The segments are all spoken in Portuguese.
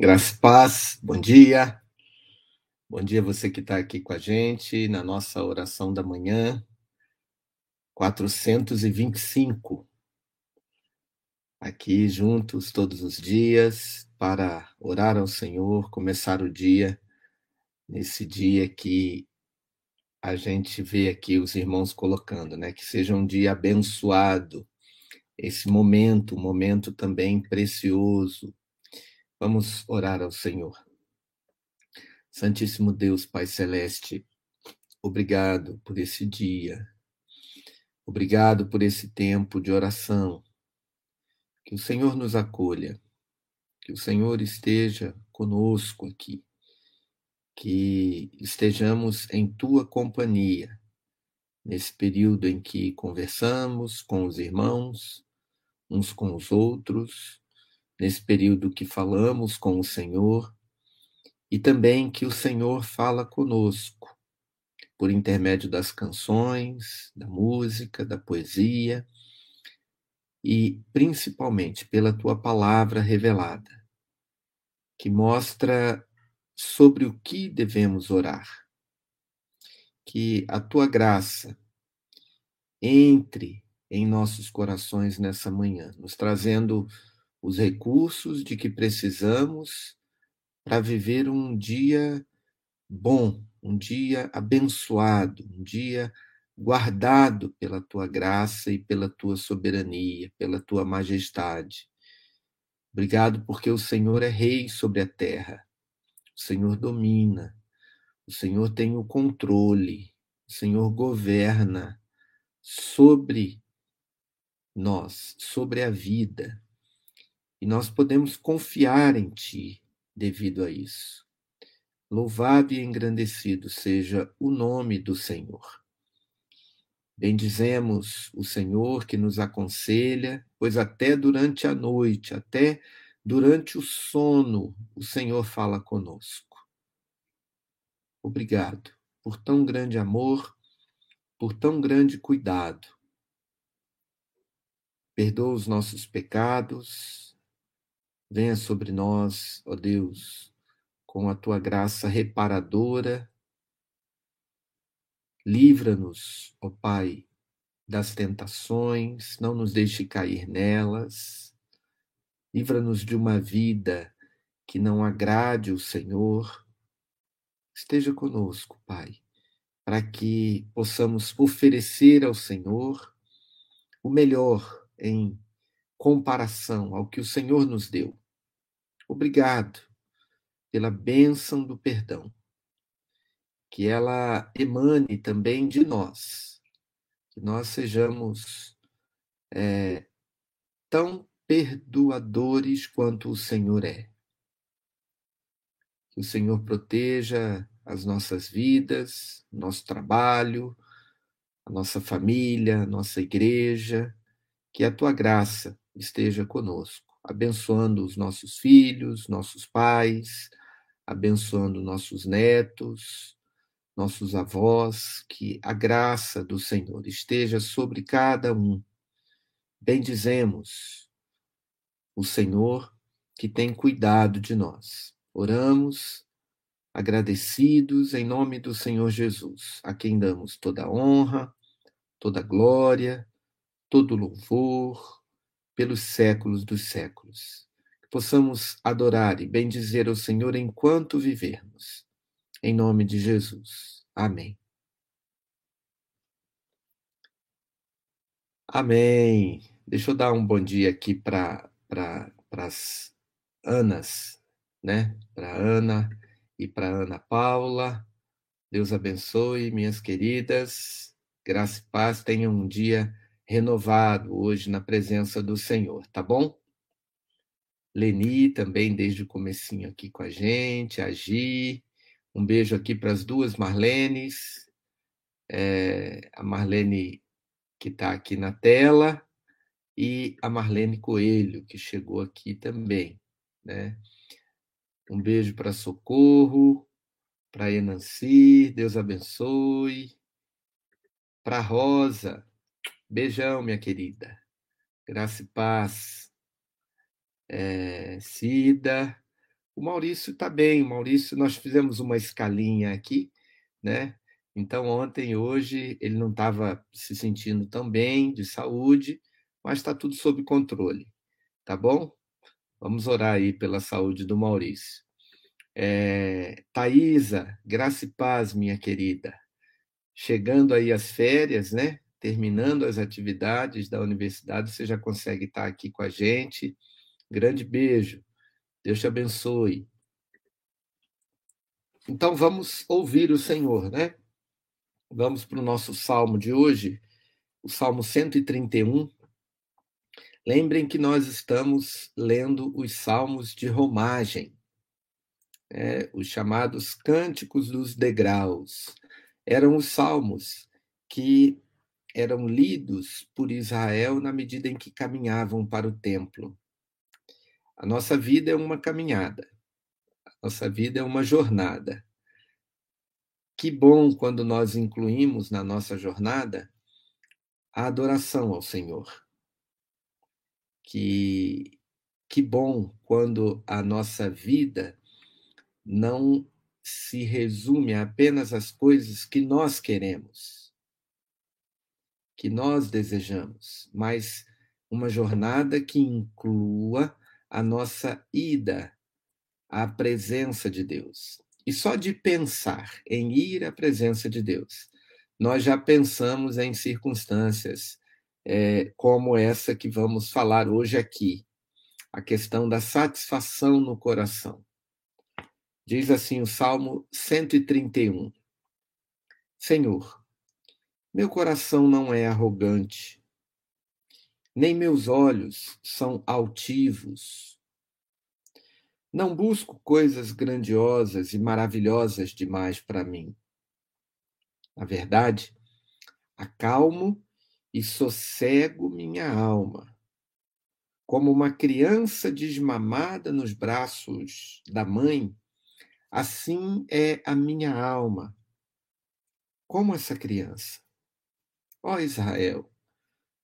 graça e paz, bom dia. Bom dia você que está aqui com a gente na nossa oração da manhã, 425. Aqui juntos todos os dias para orar ao Senhor, começar o dia, nesse dia que a gente vê aqui os irmãos colocando, né? Que seja um dia abençoado, esse momento, um momento também precioso, Vamos orar ao Senhor. Santíssimo Deus, Pai Celeste, obrigado por esse dia. Obrigado por esse tempo de oração. Que o Senhor nos acolha. Que o Senhor esteja conosco aqui. Que estejamos em tua companhia nesse período em que conversamos com os irmãos, uns com os outros, nesse período que falamos com o Senhor e também que o Senhor fala conosco por intermédio das canções, da música, da poesia e principalmente pela tua palavra revelada, que mostra sobre o que devemos orar. Que a tua graça entre em nossos corações nessa manhã, nos trazendo os recursos de que precisamos para viver um dia bom, um dia abençoado, um dia guardado pela tua graça e pela tua soberania, pela tua majestade. Obrigado porque o Senhor é rei sobre a terra. O Senhor domina. O Senhor tem o controle. O Senhor governa sobre nós, sobre a vida. E nós podemos confiar em Ti devido a isso. Louvado e engrandecido seja o nome do Senhor. Bendizemos o Senhor que nos aconselha, pois até durante a noite, até durante o sono, o Senhor fala conosco. Obrigado por tão grande amor, por tão grande cuidado. perdoa os nossos pecados, venha sobre nós, ó Deus, com a tua graça reparadora. Livra-nos, ó Pai, das tentações, não nos deixe cair nelas. Livra-nos de uma vida que não agrade o Senhor. Esteja conosco, Pai, para que possamos oferecer ao Senhor o melhor em comparação ao que o Senhor nos deu. Obrigado pela bênção do perdão, que ela emane também de nós, que nós sejamos é, tão perdoadores quanto o Senhor é. Que o Senhor proteja as nossas vidas, nosso trabalho, a nossa família, a nossa igreja, que a tua graça esteja conosco, abençoando os nossos filhos, nossos pais, abençoando nossos netos, nossos avós, que a graça do Senhor esteja sobre cada um. Bendizemos o Senhor que tem cuidado de nós. Oramos agradecidos em nome do Senhor Jesus, a quem damos toda honra, toda glória, todo louvor pelos séculos dos séculos. Que possamos adorar e bendizer o Senhor enquanto vivermos. Em nome de Jesus. Amém. Amém. Deixa eu dar um bom dia aqui para pra, as Anas, né? Para Ana e para Ana Paula. Deus abençoe, minhas queridas. Graça e paz. Tenham um dia renovado hoje na presença do Senhor, tá bom? Leni também desde o comecinho aqui com a gente, a Gi, um beijo aqui para as duas Marlenes, é, a Marlene que está aqui na tela e a Marlene Coelho que chegou aqui também, né? Um beijo para Socorro, para Enanci, Deus abençoe. Para Rosa, Beijão, minha querida. Graça e paz. É, Cida. O Maurício está bem. Maurício, nós fizemos uma escalinha aqui, né? Então, ontem hoje, ele não estava se sentindo tão bem de saúde, mas está tudo sob controle, tá bom? Vamos orar aí pela saúde do Maurício. É, Thaisa, graça e paz, minha querida. Chegando aí as férias, né? Terminando as atividades da universidade, você já consegue estar aqui com a gente. Grande beijo. Deus te abençoe. Então vamos ouvir o Senhor, né? Vamos para o nosso salmo de hoje, o Salmo 131. Lembrem que nós estamos lendo os salmos de romagem, né? os chamados cânticos dos degraus. Eram os salmos que eram lidos por Israel na medida em que caminhavam para o templo. A nossa vida é uma caminhada, a nossa vida é uma jornada. Que bom quando nós incluímos na nossa jornada a adoração ao Senhor. Que, que bom quando a nossa vida não se resume apenas as coisas que nós queremos que nós desejamos, mas uma jornada que inclua a nossa ida à presença de Deus. E só de pensar em ir à presença de Deus, nós já pensamos em circunstâncias é, como essa que vamos falar hoje aqui, a questão da satisfação no coração. Diz assim o Salmo 131. Senhor, meu coração não é arrogante, nem meus olhos são altivos. Não busco coisas grandiosas e maravilhosas demais para mim. Na verdade, acalmo e sossego minha alma. Como uma criança desmamada nos braços da mãe, assim é a minha alma. Como essa criança Ó Israel,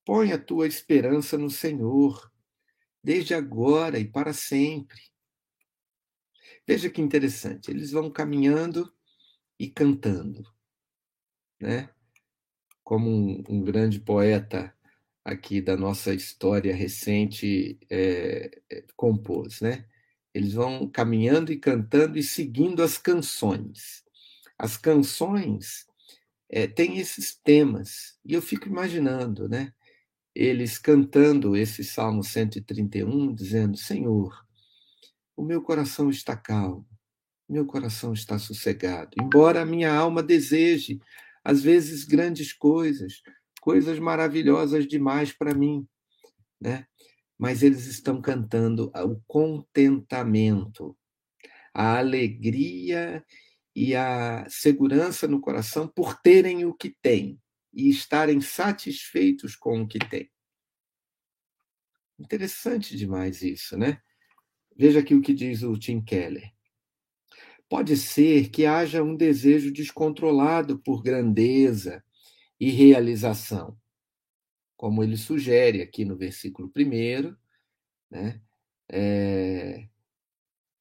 Põe a tua esperança no Senhor, desde agora e para sempre. Veja que interessante, eles vão caminhando e cantando, né? Como um, um grande poeta aqui da nossa história recente é, é, compôs, né? Eles vão caminhando e cantando e seguindo as canções. As canções é, têm esses temas e eu fico imaginando, né? Eles cantando esse Salmo 131, dizendo: Senhor, o meu coração está calmo, meu coração está sossegado. Embora a minha alma deseje, às vezes, grandes coisas, coisas maravilhosas demais para mim, né? Mas eles estão cantando o contentamento, a alegria e a segurança no coração por terem o que têm e estarem satisfeitos com o que têm. Interessante demais isso, né? Veja aqui o que diz o Tim Keller. Pode ser que haja um desejo descontrolado por grandeza e realização, como ele sugere aqui no versículo primeiro, né? É,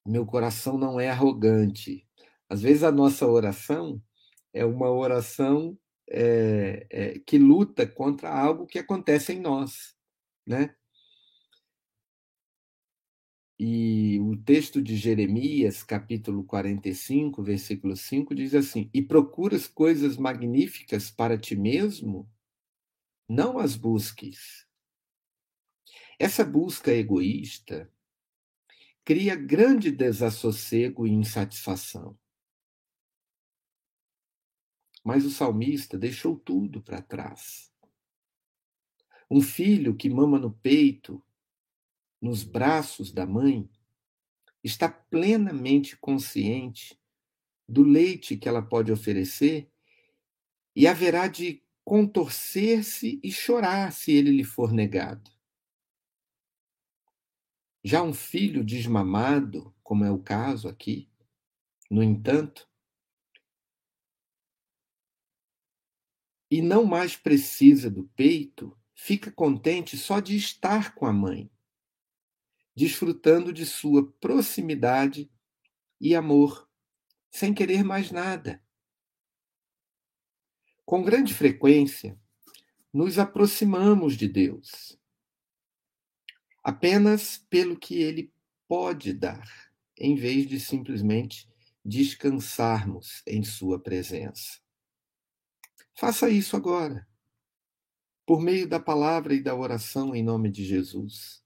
meu coração não é arrogante. Às vezes a nossa oração é uma oração é, é, que luta contra algo que acontece em nós, né? E o texto de Jeremias, capítulo 45, versículo 5, diz assim: E procuras coisas magníficas para ti mesmo? Não as busques. Essa busca egoísta cria grande desassossego e insatisfação. Mas o salmista deixou tudo para trás. Um filho que mama no peito nos braços da mãe, está plenamente consciente do leite que ela pode oferecer e haverá de contorcer-se e chorar se ele lhe for negado. Já um filho desmamado, como é o caso aqui, no entanto, e não mais precisa do peito, fica contente só de estar com a mãe desfrutando de sua proximidade e amor, sem querer mais nada. Com grande frequência, nos aproximamos de Deus apenas pelo que Ele pode dar, em vez de simplesmente descansarmos em Sua presença. Faça isso agora, por meio da palavra e da oração em nome de Jesus.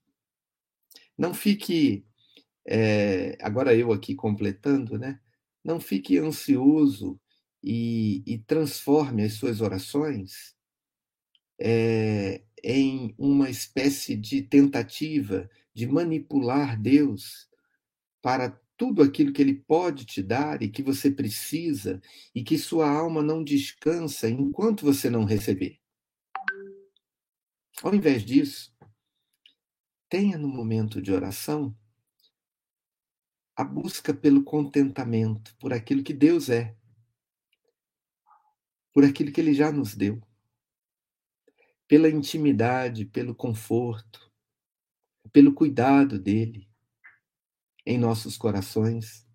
Não fique, é, agora eu aqui completando, né? Não fique ansioso e, e transforme as suas orações é, em uma espécie de tentativa de manipular Deus para tudo aquilo que Ele pode te dar e que você precisa e que sua alma não descansa enquanto você não receber. Ao invés disso, tenha no momento de oração a busca pelo contentamento, por aquilo que Deus é, por aquilo que Ele já nos deu, pela intimidade, pelo conforto, pelo cuidado dele em nossos corações.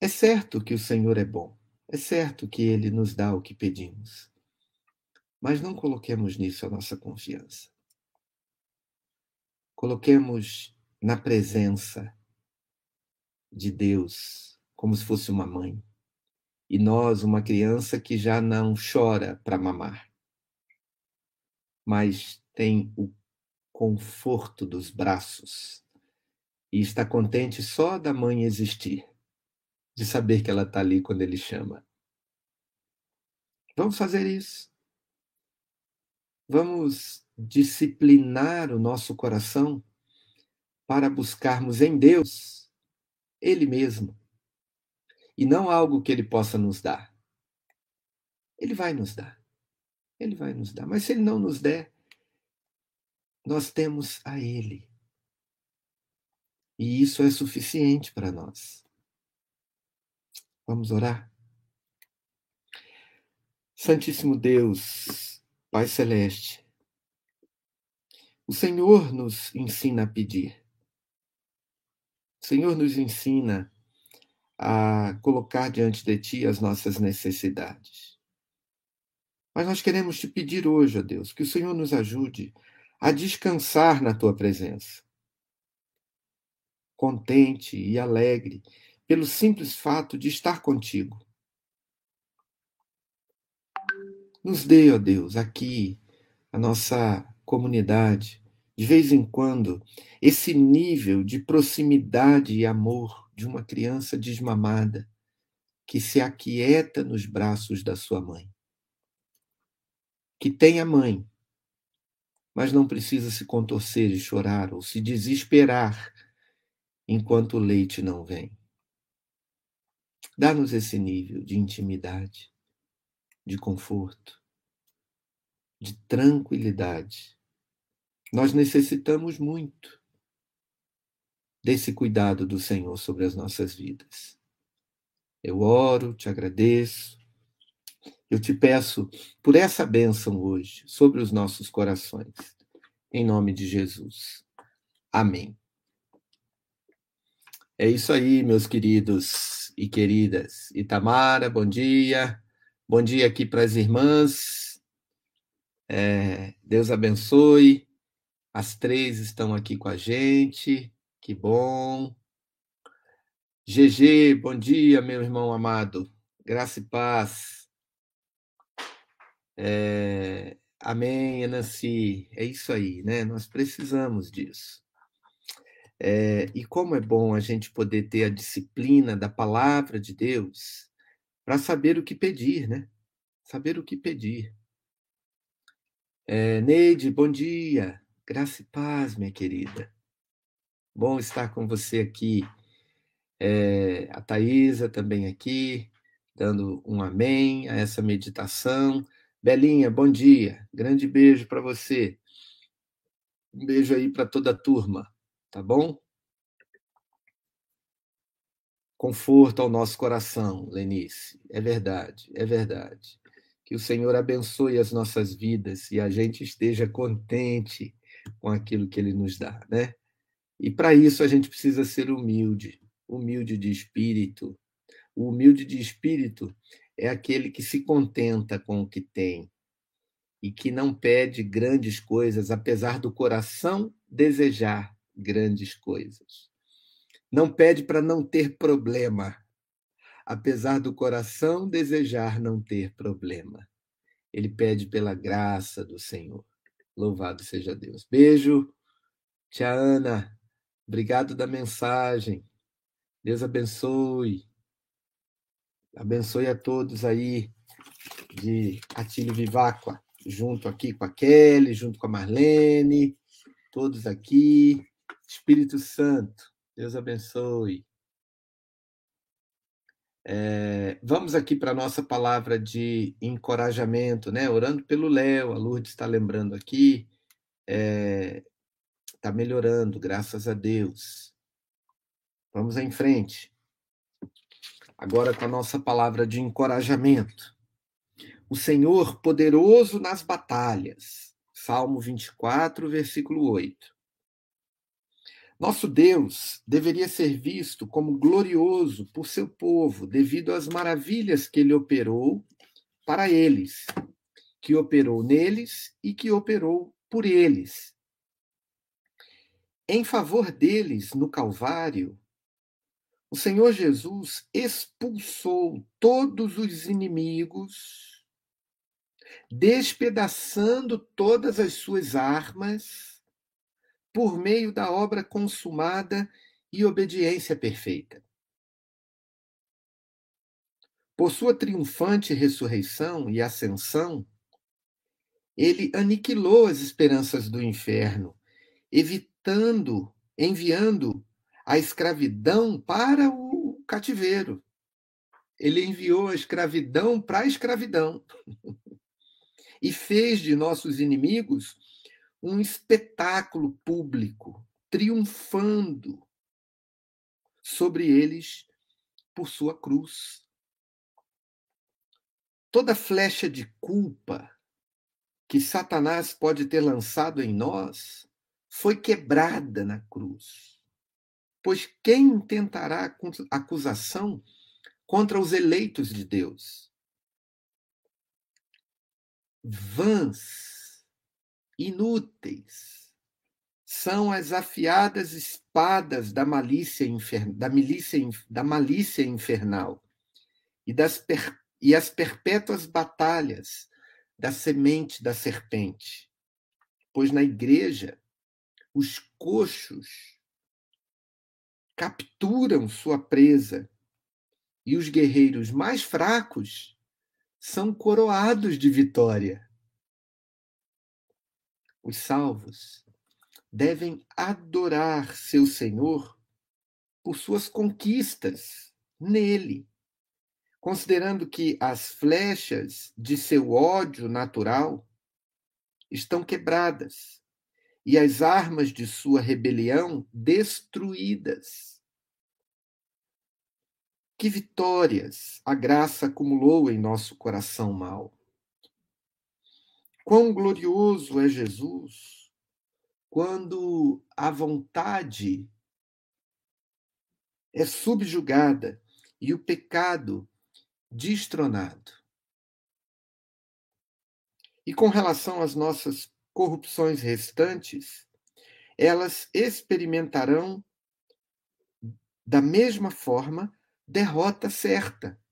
É certo que o Senhor é bom, é certo que Ele nos dá o que pedimos. Mas não coloquemos nisso a nossa confiança. Coloquemos na presença de Deus, como se fosse uma mãe, e nós, uma criança que já não chora para mamar, mas tem o conforto dos braços e está contente só da mãe existir, de saber que ela está ali quando ele chama. Vamos fazer isso. Vamos disciplinar o nosso coração para buscarmos em Deus Ele mesmo e não algo que Ele possa nos dar. Ele vai nos dar. Ele vai nos dar. Mas se Ele não nos der, nós temos a Ele. E isso é suficiente para nós. Vamos orar? Santíssimo Deus, Pai Celeste, o Senhor nos ensina a pedir. O Senhor nos ensina a colocar diante de Ti as nossas necessidades. Mas nós queremos te pedir hoje, ó Deus, que o Senhor nos ajude a descansar na Tua presença. Contente e alegre pelo simples fato de estar contigo Nos dê, ó Deus, aqui, a nossa comunidade, de vez em quando, esse nível de proximidade e amor de uma criança desmamada que se aquieta nos braços da sua mãe. Que tem a mãe, mas não precisa se contorcer e chorar ou se desesperar enquanto o leite não vem. Dá-nos esse nível de intimidade de conforto, de tranquilidade. Nós necessitamos muito desse cuidado do Senhor sobre as nossas vidas. Eu oro, te agradeço, eu te peço por essa bênção hoje sobre os nossos corações, em nome de Jesus. Amém. É isso aí, meus queridos e queridas. Itamara, bom dia. Bom dia aqui para as irmãs. É, Deus abençoe. As três estão aqui com a gente. Que bom. GG, bom dia, meu irmão amado. Graça e paz. É, amém, Nancy. É isso aí, né? Nós precisamos disso. É, e como é bom a gente poder ter a disciplina da palavra de Deus para saber o que pedir, né? Saber o que pedir. É, Neide, bom dia. Graça e paz, minha querida. Bom estar com você aqui. É, a Thaisa também aqui, dando um amém a essa meditação. Belinha, bom dia. Grande beijo para você. Um beijo aí para toda a turma, tá bom? conforto ao nosso coração, Lenice. É verdade, é verdade. Que o Senhor abençoe as nossas vidas e a gente esteja contente com aquilo que Ele nos dá, né? E para isso a gente precisa ser humilde, humilde de espírito. O humilde de espírito é aquele que se contenta com o que tem e que não pede grandes coisas, apesar do coração desejar grandes coisas. Não pede para não ter problema, apesar do coração desejar não ter problema. Ele pede pela graça do Senhor. Louvado seja Deus. Beijo, tia Ana. Obrigado da mensagem. Deus abençoe. Abençoe a todos aí de Atílio Viváqua, junto aqui com a Kelly, junto com a Marlene, todos aqui. Espírito Santo, Deus abençoe. É, vamos aqui para a nossa palavra de encorajamento, né? Orando pelo Léo, a Lourdes está lembrando aqui, está é, tá melhorando, graças a Deus. Vamos em frente. Agora com a nossa palavra de encorajamento. O Senhor poderoso nas batalhas. Salmo 24, versículo 8. Nosso Deus deveria ser visto como glorioso por seu povo, devido às maravilhas que ele operou para eles, que operou neles e que operou por eles. Em favor deles, no Calvário, o Senhor Jesus expulsou todos os inimigos, despedaçando todas as suas armas por meio da obra consumada e obediência perfeita. Por sua triunfante ressurreição e ascensão, ele aniquilou as esperanças do inferno, evitando, enviando a escravidão para o cativeiro. Ele enviou a escravidão para a escravidão e fez de nossos inimigos um espetáculo público, triunfando sobre eles por sua cruz. Toda flecha de culpa que Satanás pode ter lançado em nós foi quebrada na cruz. Pois quem intentará acusação contra os eleitos de Deus? Vãs, inúteis, são as afiadas espadas da malícia, infer... da, milícia, da malícia infernal e, das per... e as perpétuas batalhas da semente da serpente. Pois na igreja, os coxos capturam sua presa e os guerreiros mais fracos são coroados de vitória. Os salvos devem adorar seu Senhor por suas conquistas nele, considerando que as flechas de seu ódio natural estão quebradas e as armas de sua rebelião destruídas. Que vitórias a graça acumulou em nosso coração mau. Quão glorioso é Jesus! quando a vontade é subjugada e o pecado destronado. E com relação às nossas corrupções restantes, elas experimentarão da mesma forma derrota certa.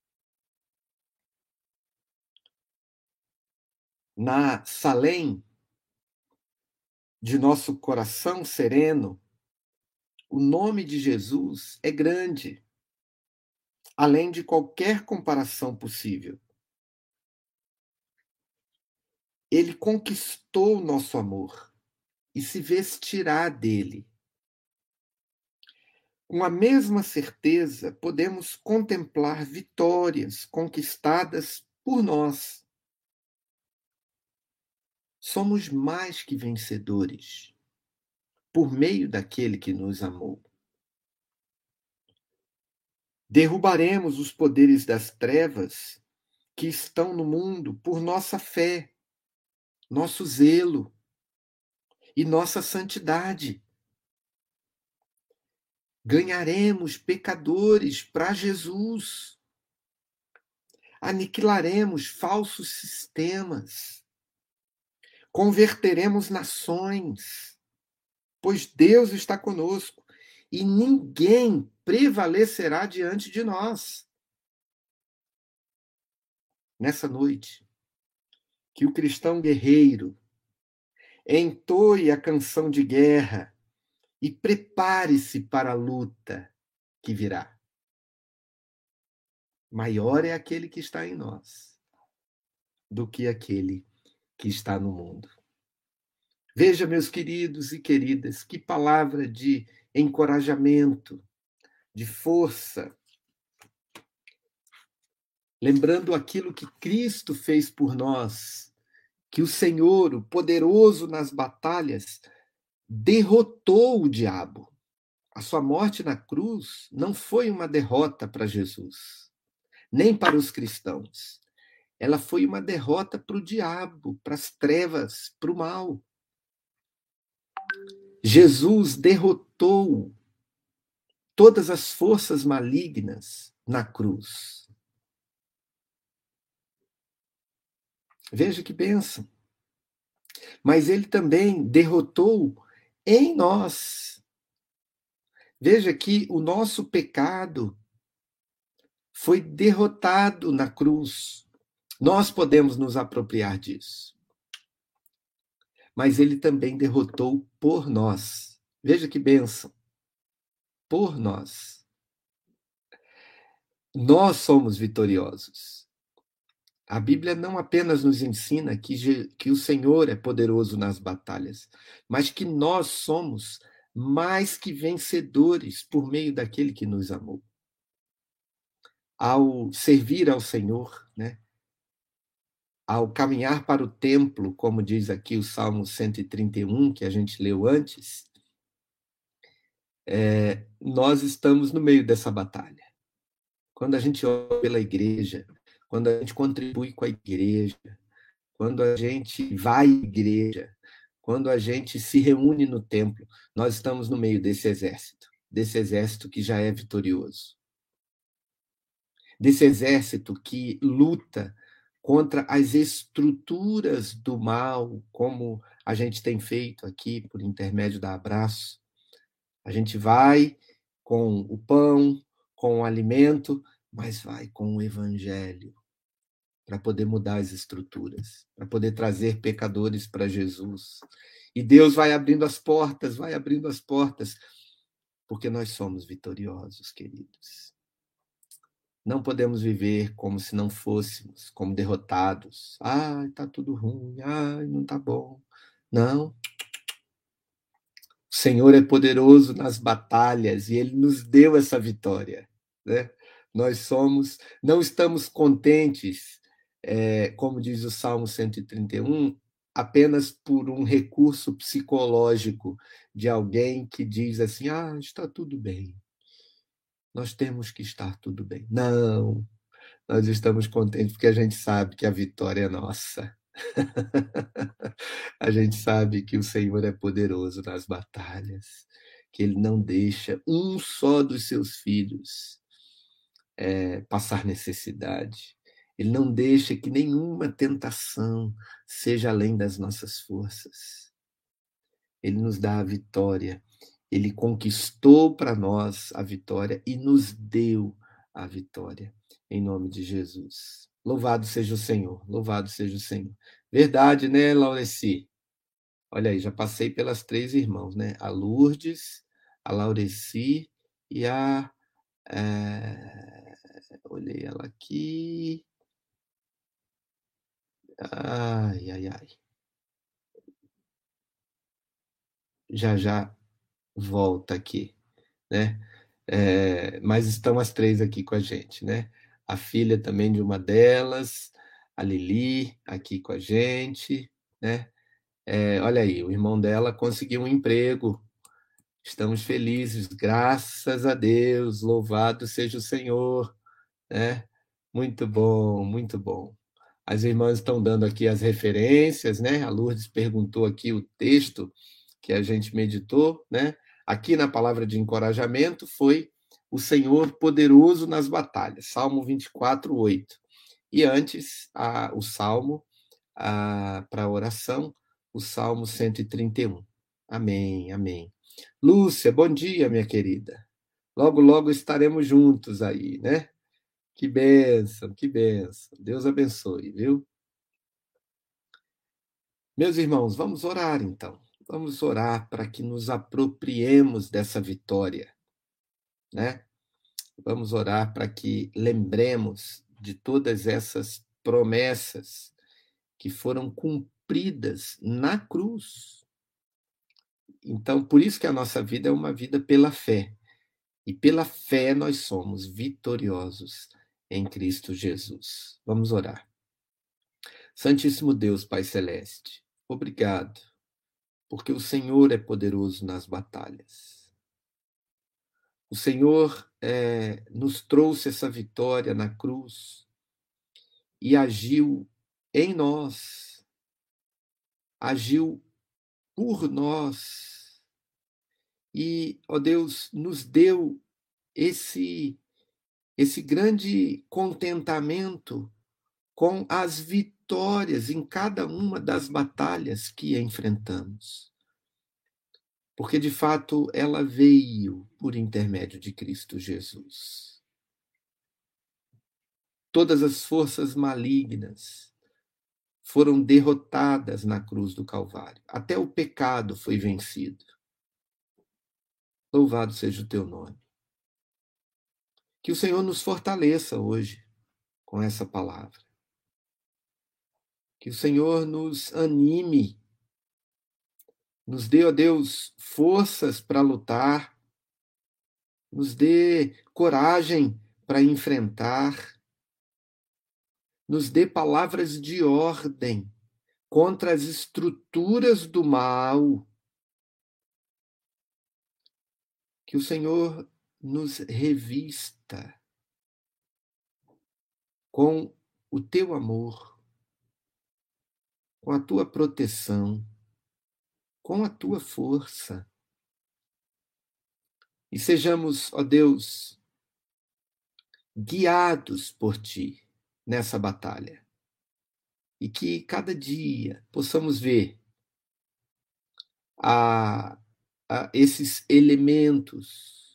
Na Salém, de nosso coração sereno, o nome de Jesus é grande, além de qualquer comparação possível. Ele conquistou nosso amor e se vestirá dele. Com a mesma certeza, podemos contemplar vitórias conquistadas por nós somos mais que vencedores por meio daquele que nos amou. Derrubaremos os poderes das trevas que estão no mundo por nossa fé, nosso zelo e nossa santidade. Ganharemos pecadores para Jesus. Aniquilaremos falsos sistemas converteremos nações, pois Deus está conosco e ninguém prevalecerá diante de nós. Nessa noite, que o cristão guerreiro entoie a canção de guerra e prepare-se para a luta que virá. Maior é aquele que está em nós do que aquele que está no mundo. Veja, meus queridos e queridas, que palavra de encorajamento, de força. Lembrando aquilo que Cristo fez por nós, que o Senhor, o poderoso nas batalhas, derrotou o diabo. A sua morte na cruz não foi uma derrota para Jesus, nem para os cristãos ela foi uma derrota para o diabo, para as trevas, para o mal. Jesus derrotou todas as forças malignas na cruz. Veja que bênção. Mas ele também derrotou em nós. Veja que o nosso pecado foi derrotado na cruz. Nós podemos nos apropriar disso. Mas ele também derrotou por nós. Veja que bênção. Por nós. Nós somos vitoriosos. A Bíblia não apenas nos ensina que, que o Senhor é poderoso nas batalhas, mas que nós somos mais que vencedores por meio daquele que nos amou. Ao servir ao Senhor, né? ao caminhar para o templo, como diz aqui o Salmo 131, que a gente leu antes, é, nós estamos no meio dessa batalha. Quando a gente olha pela igreja, quando a gente contribui com a igreja, quando a gente vai à igreja, quando a gente se reúne no templo, nós estamos no meio desse exército, desse exército que já é vitorioso. Desse exército que luta contra as estruturas do mal, como a gente tem feito aqui por intermédio da Abraço. A gente vai com o pão, com o alimento, mas vai com o evangelho para poder mudar as estruturas, para poder trazer pecadores para Jesus. E Deus vai abrindo as portas, vai abrindo as portas, porque nós somos vitoriosos, queridos. Não podemos viver como se não fôssemos, como derrotados. Ai, tá tudo ruim, ai, não tá bom. Não. O Senhor é poderoso nas batalhas e ele nos deu essa vitória, né? Nós somos, não estamos contentes, é, como diz o Salmo 131, apenas por um recurso psicológico de alguém que diz assim: ah, está tudo bem. Nós temos que estar tudo bem. Não, nós estamos contentes porque a gente sabe que a vitória é nossa. a gente sabe que o Senhor é poderoso nas batalhas, que Ele não deixa um só dos seus filhos é, passar necessidade. Ele não deixa que nenhuma tentação seja além das nossas forças. Ele nos dá a vitória. Ele conquistou para nós a vitória e nos deu a vitória, em nome de Jesus. Louvado seja o Senhor, louvado seja o Senhor. Verdade, né, Laureci? Olha aí, já passei pelas três irmãos, né? A Lourdes, a Laureci e a. É... Olhei ela aqui. Ai, ai, ai. Já já volta aqui, né? É, mas estão as três aqui com a gente, né? A filha também de uma delas, a Lili, aqui com a gente, né? É, olha aí, o irmão dela conseguiu um emprego. Estamos felizes, graças a Deus, louvado seja o Senhor, né? Muito bom, muito bom. As irmãs estão dando aqui as referências, né? A Lourdes perguntou aqui o texto que a gente meditou, né? Aqui na palavra de encorajamento foi o Senhor poderoso nas batalhas, Salmo 24, 8. E antes, a, o Salmo para oração, o Salmo 131. Amém, amém. Lúcia, bom dia, minha querida. Logo, logo estaremos juntos aí, né? Que bênção, que bênção. Deus abençoe, viu? Meus irmãos, vamos orar então. Vamos orar para que nos apropriemos dessa vitória, né? Vamos orar para que lembremos de todas essas promessas que foram cumpridas na cruz. Então, por isso que a nossa vida é uma vida pela fé. E pela fé nós somos vitoriosos em Cristo Jesus. Vamos orar. Santíssimo Deus, Pai Celeste, obrigado, porque o Senhor é poderoso nas batalhas. O Senhor é, nos trouxe essa vitória na cruz e agiu em nós, agiu por nós. E, ó Deus, nos deu esse esse grande contentamento com as vitórias em cada uma das batalhas que enfrentamos. Porque, de fato, ela veio por intermédio de Cristo Jesus. Todas as forças malignas foram derrotadas na cruz do Calvário. Até o pecado foi vencido. Louvado seja o teu nome. Que o Senhor nos fortaleça hoje com essa palavra. Que o Senhor nos anime, nos dê, ó Deus, forças para lutar, nos dê coragem para enfrentar, nos dê palavras de ordem contra as estruturas do mal. Que o Senhor nos revista com o teu amor, com a tua proteção, com a tua força. E sejamos, ó Deus, guiados por ti nessa batalha. E que cada dia possamos ver a, a esses elementos,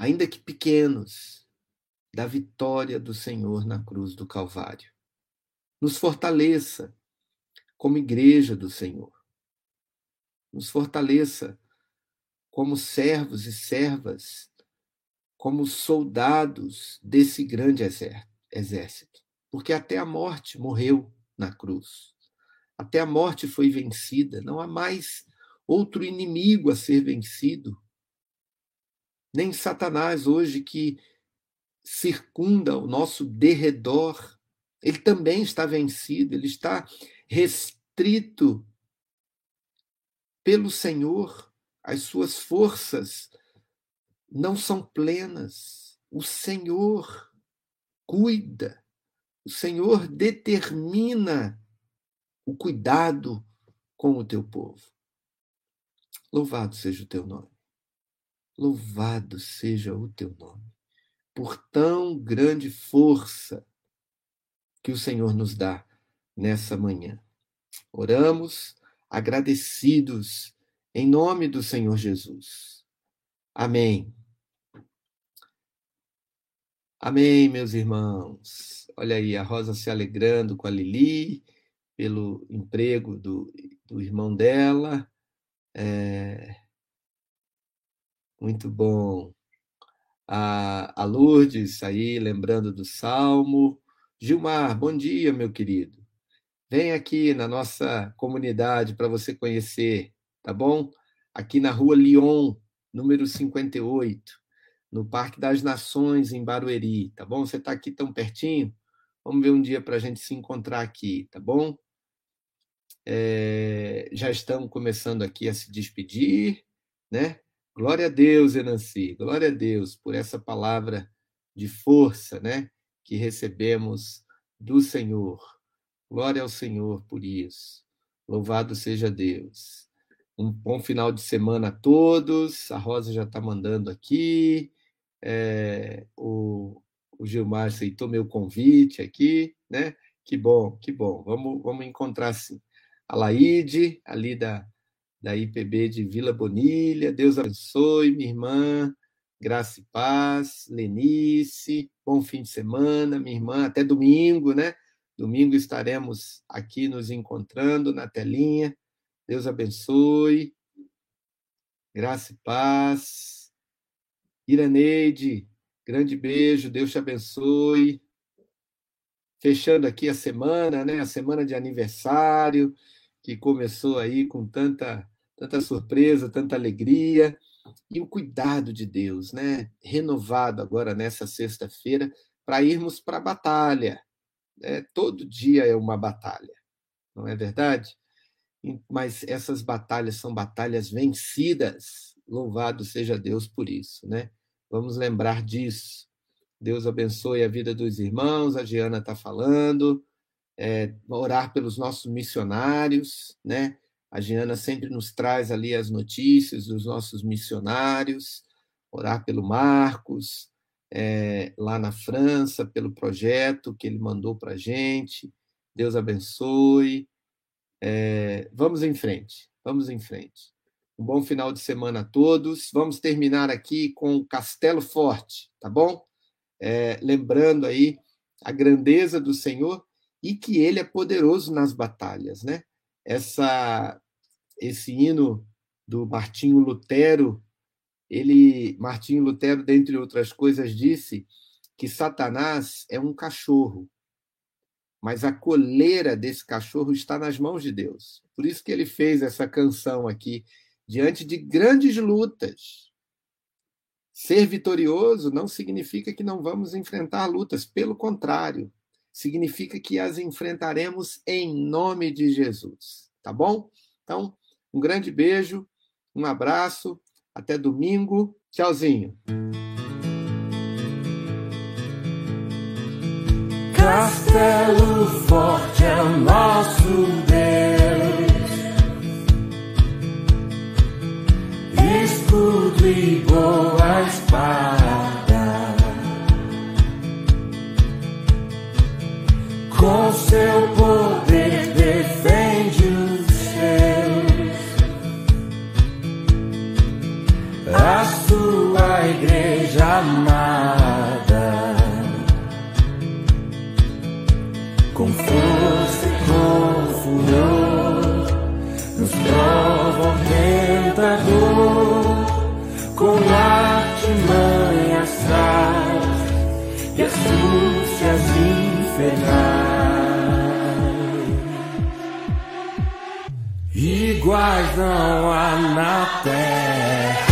ainda que pequenos, da vitória do Senhor na cruz do Calvário. Nos fortaleça como igreja do Senhor. Nos fortaleça como servos e servas, como soldados desse grande exército. Porque até a morte morreu na cruz. Até a morte foi vencida. Não há mais outro inimigo a ser vencido. Nem Satanás, hoje, que circunda o nosso derredor, ele também está vencido, ele está restrito pelo Senhor, as suas forças não são plenas. O Senhor cuida, o Senhor determina o cuidado com o teu povo. Louvado seja o teu nome. Louvado seja o teu nome por tão grande força que o Senhor nos dá nessa manhã. Oramos agradecidos em nome do Senhor Jesus. Amém. Amém, meus irmãos. Olha aí, a Rosa se alegrando com a Lili pelo emprego do, do irmão dela. É... Muito bom a, a Lourdes aí, lembrando do Salmo. Gilmar, bom dia, meu querido. Vem aqui na nossa comunidade para você conhecer, tá bom? Aqui na rua Lyon, número 58, no Parque das Nações, em Barueri, tá bom? Você está aqui tão pertinho? Vamos ver um dia para a gente se encontrar aqui, tá bom? É, já estão começando aqui a se despedir, né? Glória a Deus, Enanci, glória a Deus por essa palavra de força, né, que recebemos do Senhor. Glória ao Senhor por isso. Louvado seja Deus. Um bom final de semana a todos. A Rosa já está mandando aqui. É, o, o Gilmar aceitou meu convite aqui, né? Que bom, que bom. Vamos, vamos encontrar sim. A Laide, ali da, da IPB de Vila Bonilha. Deus abençoe, minha irmã. Graça e paz. Lenice, bom fim de semana, minha irmã. Até domingo, né? Domingo estaremos aqui nos encontrando na telinha. Deus abençoe. Graça e paz. Iraneide, grande beijo, Deus te abençoe. Fechando aqui a semana, né? A semana de aniversário, que começou aí com tanta tanta surpresa, tanta alegria e o cuidado de Deus, né? Renovado agora nessa sexta-feira para irmos para a batalha. É, todo dia é uma batalha, não é verdade? Mas essas batalhas são batalhas vencidas. Louvado seja Deus por isso, né? Vamos lembrar disso. Deus abençoe a vida dos irmãos. A Giana está falando. É, orar pelos nossos missionários, né? A Giana sempre nos traz ali as notícias dos nossos missionários, orar pelo Marcos, é, lá na França, pelo projeto que ele mandou para a gente. Deus abençoe. É, vamos em frente, vamos em frente. Um bom final de semana a todos. Vamos terminar aqui com Castelo Forte, tá bom? É, lembrando aí a grandeza do Senhor e que Ele é poderoso nas batalhas, né? essa esse hino do Martinho Lutero, ele Martinho Lutero, dentre outras coisas, disse que Satanás é um cachorro, mas a coleira desse cachorro está nas mãos de Deus. Por isso que ele fez essa canção aqui diante de grandes lutas. Ser vitorioso não significa que não vamos enfrentar lutas, pelo contrário, significa que as enfrentaremos em nome de Jesus, tá bom? Então, um grande beijo, um abraço, até domingo, tchauzinho. Castelo forte é nosso Deus, escudo e boa espada, com seu poder defende os seus, a sua igreja amada. com força e com furor, nos prova o tentador, com artimanhas e astúcias infernais. Iguais não há na terra.